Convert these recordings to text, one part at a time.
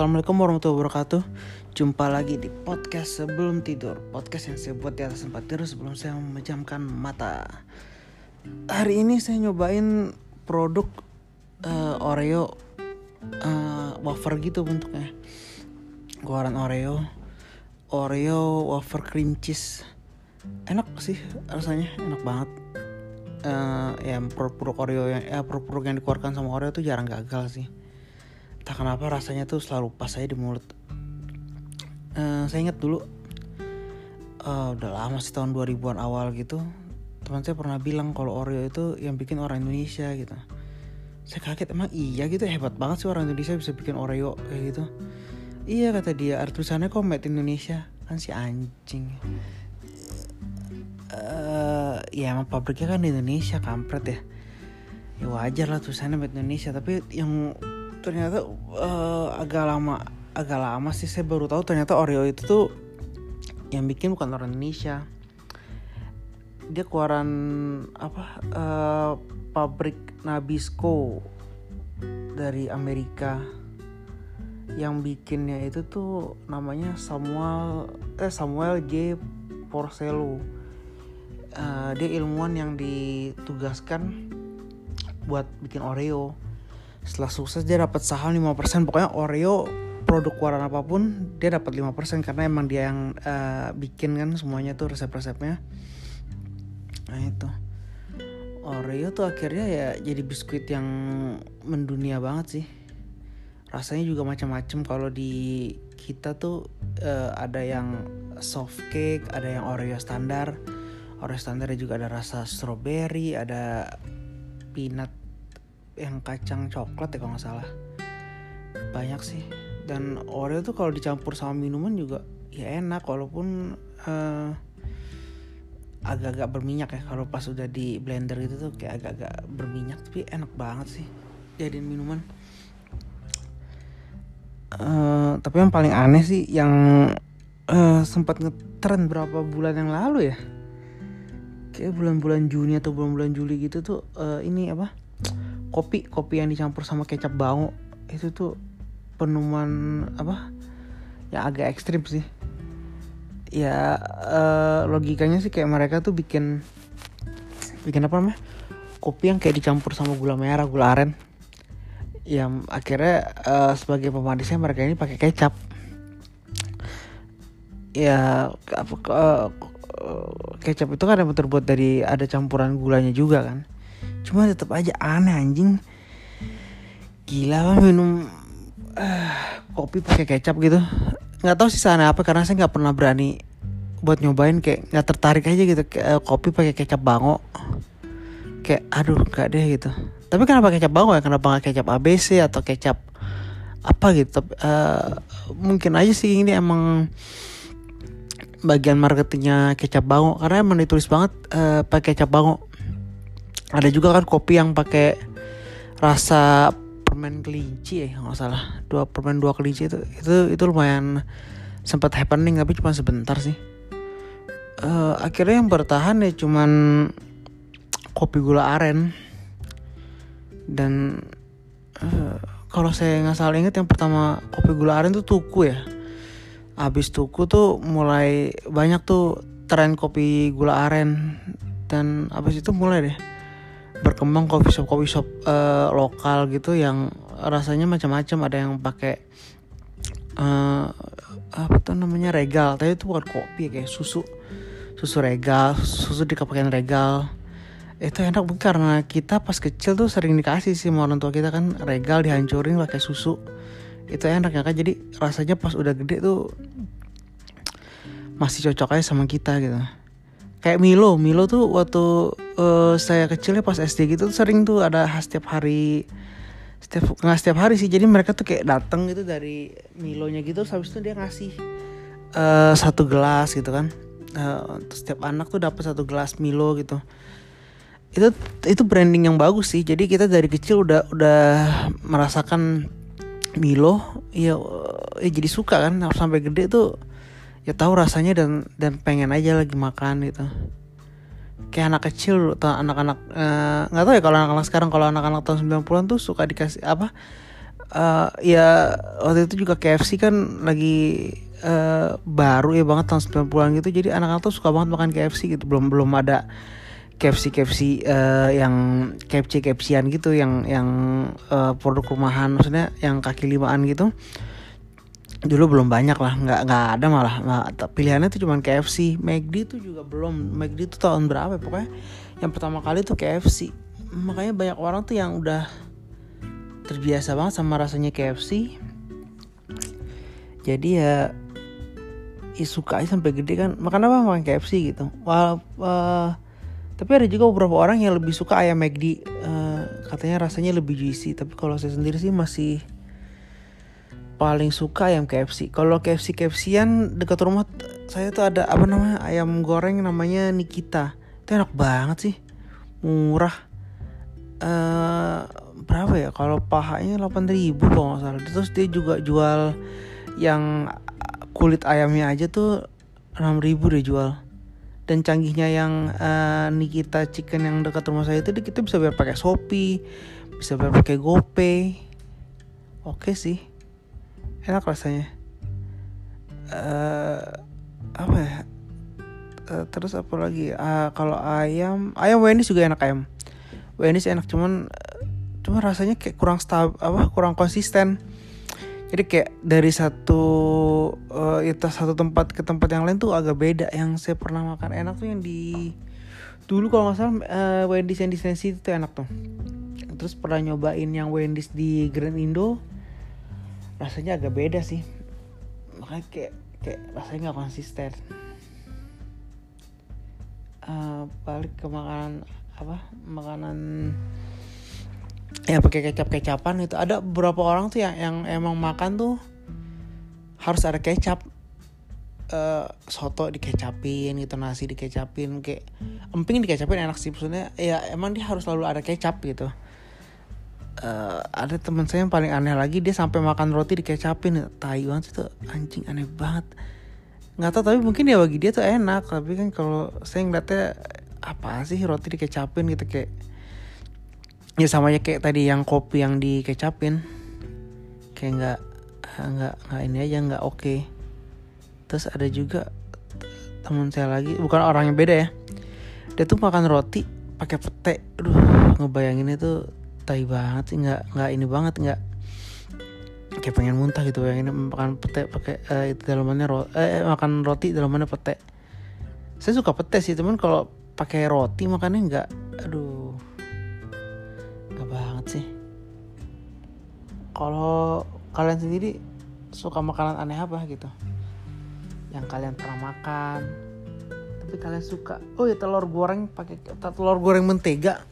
Assalamualaikum warahmatullahi wabarakatuh. Jumpa lagi di podcast sebelum tidur. Podcast yang saya buat di atas tempat tidur sebelum saya memejamkan mata. Hari ini saya nyobain produk uh, Oreo uh, wafer gitu bentuknya. Keluaran Oreo. Oreo wafer cream cheese. Enak sih rasanya, enak banget. Uh, ya produk-produk Oreo yang ya produk-produk yang dikeluarkan sama Oreo tuh jarang gagal sih entah kenapa rasanya tuh selalu pas aja di mulut. Uh, saya ingat dulu uh, udah lama sih tahun 2000-an awal gitu teman saya pernah bilang kalau Oreo itu yang bikin orang Indonesia gitu. Saya kaget emang iya gitu? Hebat banget sih orang Indonesia bisa bikin Oreo kayak gitu. Iya kata dia tulisannya kok made Indonesia. Kan si anjing. Uh, ya emang pabriknya kan di Indonesia kampret ya. Ya wajar lah tulisannya made Indonesia tapi yang ternyata uh, agak lama agak lama sih saya baru tahu ternyata Oreo itu tuh yang bikin bukan orang Indonesia. Dia keluaran apa uh, pabrik Nabisco dari Amerika. Yang bikinnya itu tuh namanya Samuel eh Samuel J. Porcelo. Uh, dia ilmuwan yang ditugaskan buat bikin Oreo setelah sukses dia dapat saham 5% pokoknya Oreo produk keluaran apa pun dia dapat 5% karena emang dia yang uh, bikin kan semuanya tuh resep-resepnya. Nah itu. Oreo tuh akhirnya ya jadi biskuit yang mendunia banget sih. Rasanya juga macam-macam. Kalau di kita tuh uh, ada yang soft cake ada yang Oreo standar. Oreo standar juga ada rasa strawberry ada peanut yang kacang coklat ya kalau nggak salah. Banyak sih. Dan Oreo tuh kalau dicampur sama minuman juga ya enak. Walaupun uh, agak-agak berminyak ya. Kalau pas udah di blender gitu tuh kayak agak-agak berminyak tapi enak banget sih jadiin minuman. Uh, tapi yang paling aneh sih yang uh, sempat ngetren berapa bulan yang lalu ya. Kayak bulan-bulan Juni atau bulan-bulan Juli gitu tuh uh, ini apa kopi kopi yang dicampur sama kecap bango itu tuh penemuan apa ya agak ekstrim sih. Ya uh, logikanya sih kayak mereka tuh bikin bikin apa namanya kopi yang kayak dicampur sama gula merah gula aren. Yang akhirnya uh, sebagai pemanisnya mereka ini pakai kecap. Ya apa uh, kecap itu kan yang terbuat dari ada campuran gulanya juga kan cuma tetap aja aneh anjing. Gila kan minum uh, kopi pakai kecap gitu. Nggak tahu sih sana apa karena saya nggak pernah berani buat nyobain kayak nggak tertarik aja gitu. Kayak, uh, kopi pakai kecap bango. Kayak aduh gak deh gitu. Tapi kenapa kecap bango ya? Kenapa nggak kecap ABC atau kecap apa gitu? Uh, mungkin aja sih ini emang bagian marketingnya kecap bango. Karena emang ditulis banget uh, pakai kecap bango ada juga kan kopi yang pakai rasa permen kelinci ya nggak salah. Dua permen dua kelinci itu itu itu lumayan sempat happening tapi cuma sebentar sih. Uh, akhirnya yang bertahan ya cuman kopi gula aren. Dan uh, kalau saya nggak salah ingat yang pertama kopi gula aren tuh tuku ya. Habis tuku tuh mulai banyak tuh tren kopi gula aren. Dan habis itu mulai deh berkembang coffee shop coffee shop uh, lokal gitu yang rasanya macam-macam. Ada yang pakai uh, apa tuh namanya regal. Tapi itu bukan kopi kayak susu susu regal susu dikepakein regal. Itu enak bukan karena kita pas kecil tuh sering dikasih sih sama orang tua kita kan. Regal dihancurin pakai susu. Itu enak ya kan jadi rasanya pas udah gede tuh masih cocok aja sama kita gitu kayak Milo. Milo tuh waktu uh, saya kecilnya pas SD gitu tuh sering tuh ada setiap hari setiap nggak setiap hari sih. Jadi mereka tuh kayak datang gitu dari Milonya gitu habis itu dia ngasih uh, satu gelas gitu kan. Uh, setiap anak tuh dapat satu gelas Milo gitu. Itu itu branding yang bagus sih. Jadi kita dari kecil udah udah merasakan Milo ya, ya jadi suka kan. Sampai gede tuh ya tahu rasanya dan dan pengen aja lagi makan gitu. Kayak anak kecil atau anak-anak nggak uh, tahu ya kalau anak-anak sekarang kalau anak-anak tahun 90-an tuh suka dikasih apa uh, ya waktu itu juga KFC kan lagi uh, baru ya banget tahun 90-an gitu. Jadi anak-anak tuh suka banget makan KFC gitu. Belum belum ada KFC KFC uh, yang KFC KFCan gitu yang yang uh, produk rumahan maksudnya yang kaki limaan gitu dulu belum banyak lah nggak nggak ada malah nah, pilihannya tuh cuma KFC McD tuh juga belum McD tuh tahun berapa ya pokoknya yang pertama kali tuh KFC makanya banyak orang tuh yang udah terbiasa banget sama rasanya KFC jadi ya, ya suka sampai gede kan. Makan apa? Makan KFC gitu. Wal, uh, tapi ada juga beberapa orang yang lebih suka ayam McD uh, katanya rasanya lebih juicy. Tapi kalau saya sendiri sih masih paling suka ayam KFC kalau KFC KFCan dekat rumah saya tuh ada apa namanya ayam goreng namanya Nikita. Itu enak banget sih. Murah. Uh, berapa ya? Kalau pahanya 8000 kalau nggak salah. Terus dia juga jual yang kulit ayamnya aja tuh 6000 deh jual. Dan canggihnya yang uh, Nikita Chicken yang dekat rumah saya itu kita bisa bayar pakai Shopee bisa bayar pakai GoPay. Oke sih enak rasanya. Uh, apa ya? Uh, terus apa lagi? Uh, kalau ayam ayam Wendy's juga enak ayam. Wendy's enak cuman cuma rasanya kayak kurang stab apa kurang konsisten. Jadi kayak dari satu uh, itu satu tempat ke tempat yang lain tuh agak beda. Yang saya pernah makan enak tuh yang di dulu kalau nggak salah uh, Wendy's yang di Sensi itu enak tuh. Terus pernah nyobain yang Wendy's di Grand Indo rasanya agak beda sih. Makanya kayak kayak rasanya nggak konsisten. Uh, balik ke makanan apa makanan ya pakai kecap kecapan itu. Ada beberapa orang tuh yang yang emang makan tuh harus ada kecap. Uh, soto dikecapin gitu nasi dikecapin kayak emping dikecapin enak sih. Maksudnya ya emang dia harus selalu ada kecap gitu uh, ada teman saya yang paling aneh lagi dia sampai makan roti dikecapin. Tai banget itu anjing aneh banget. Nggak tahu tapi mungkin ya bagi dia tuh enak. Tapi kan kalau saya ngeliatnya apa sih roti dikecapin gitu kayak ya sama aja kayak tadi yang kopi yang dikecapin. Kayak nggak nggak nggak ini aja nggak oke. Okay. terus ada juga teman saya lagi bukan orang yang beda ya. Dia tuh makan roti pakai pete. Aduh ngebayangin itu tai banget sih nggak nggak ini banget nggak kayak pengen muntah gitu yang ini makan pete pakai uh, itu dalamannya ro eh, makan roti dalamannya pete. Saya suka pete sih teman kalau pakai roti makannya nggak aduh sih. Kalau kalian sendiri suka makanan aneh apa gitu? Yang kalian pernah makan tapi kalian suka oh ya telur goreng pakai telur goreng mentega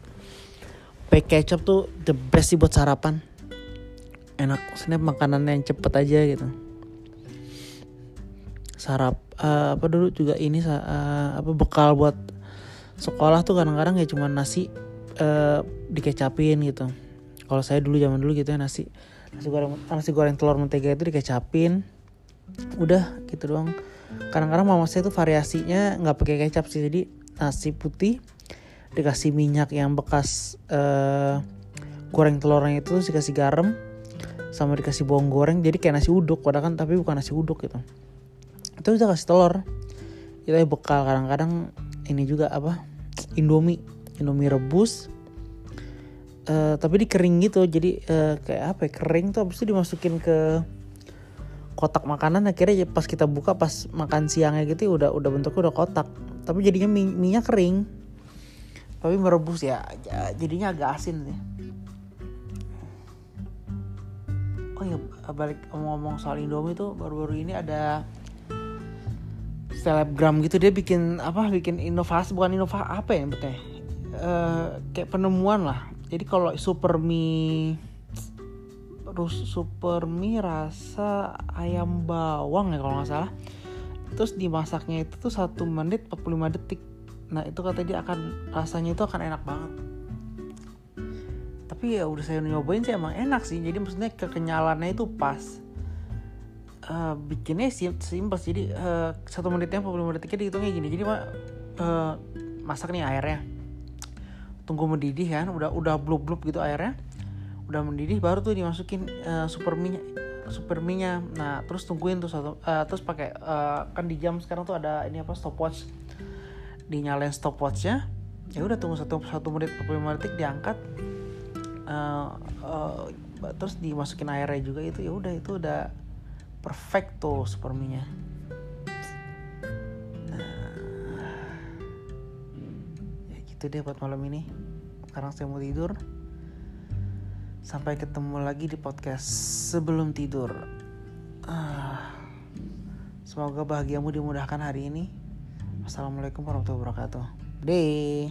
pakai kecap tuh the best sih buat sarapan. Enak maksudnya makanan yang cepet aja gitu. Sarap uh, apa dulu juga ini uh, apa bekal buat sekolah tuh kadang-kadang ya cuma nasi uh, dikecapin gitu. Kalau saya dulu zaman dulu gitu ya nasi nasi goreng nasi goreng telur mentega itu dikecapin. Udah gitu doang. Kadang-kadang mama saya tuh variasinya nggak pakai kecap sih jadi nasi putih dikasih minyak yang bekas uh, goreng telurnya itu dikasih garam sama dikasih bawang goreng. Jadi kayak nasi uduk padahal kan tapi bukan nasi uduk gitu. Itu udah kasih telur. Itu bekal. Kadang-kadang ini juga apa indomie. Indomie rebus. Uh, tapi dikering gitu. Jadi uh, kayak apa ya kering tuh habis itu dimasukin ke kotak makanan. Akhirnya ya pas kita buka pas makan siangnya gitu ya udah udah bentuknya udah kotak. Tapi jadinya minyak kering tapi merebus ya, ya jadinya agak asin sih. Oh ya balik ngomong-ngomong soal Indomie tuh baru-baru ini ada selebgram gitu dia bikin apa bikin inovasi bukan inovasi apa ya betulnya uh, kayak penemuan lah. Jadi kalau super mie super mie rasa ayam bawang ya kalau nggak salah. Terus dimasaknya itu tuh satu menit 45 detik nah itu katanya dia akan rasanya itu akan enak banget. Tapi ya udah saya nyobain sih emang enak sih. Jadi maksudnya kekenyalannya itu pas. Uh, bikinnya sim simpel jadi uh, satu menitnya 45 detiknya dihitungnya gini. Jadi uh, masak nih airnya. Tunggu mendidih kan udah udah blub blub gitu airnya. Udah mendidih baru tuh dimasukin uh, super minyak super minyak. Nah terus tungguin tuh satu uh, terus pakai uh, kan di jam sekarang tuh ada ini apa stopwatch dinyalain stopwatchnya ya udah tunggu satu satu menit 45 detik diangkat uh, uh, terus dimasukin airnya juga itu ya udah itu udah perfect tuh superminya nah ya gitu deh buat malam ini. Sekarang saya mau tidur. Sampai ketemu lagi di podcast sebelum tidur. Uh, semoga bahagiamu dimudahkan hari ini Assalamualaikum warahmatullahi wabarakatuh. Deh.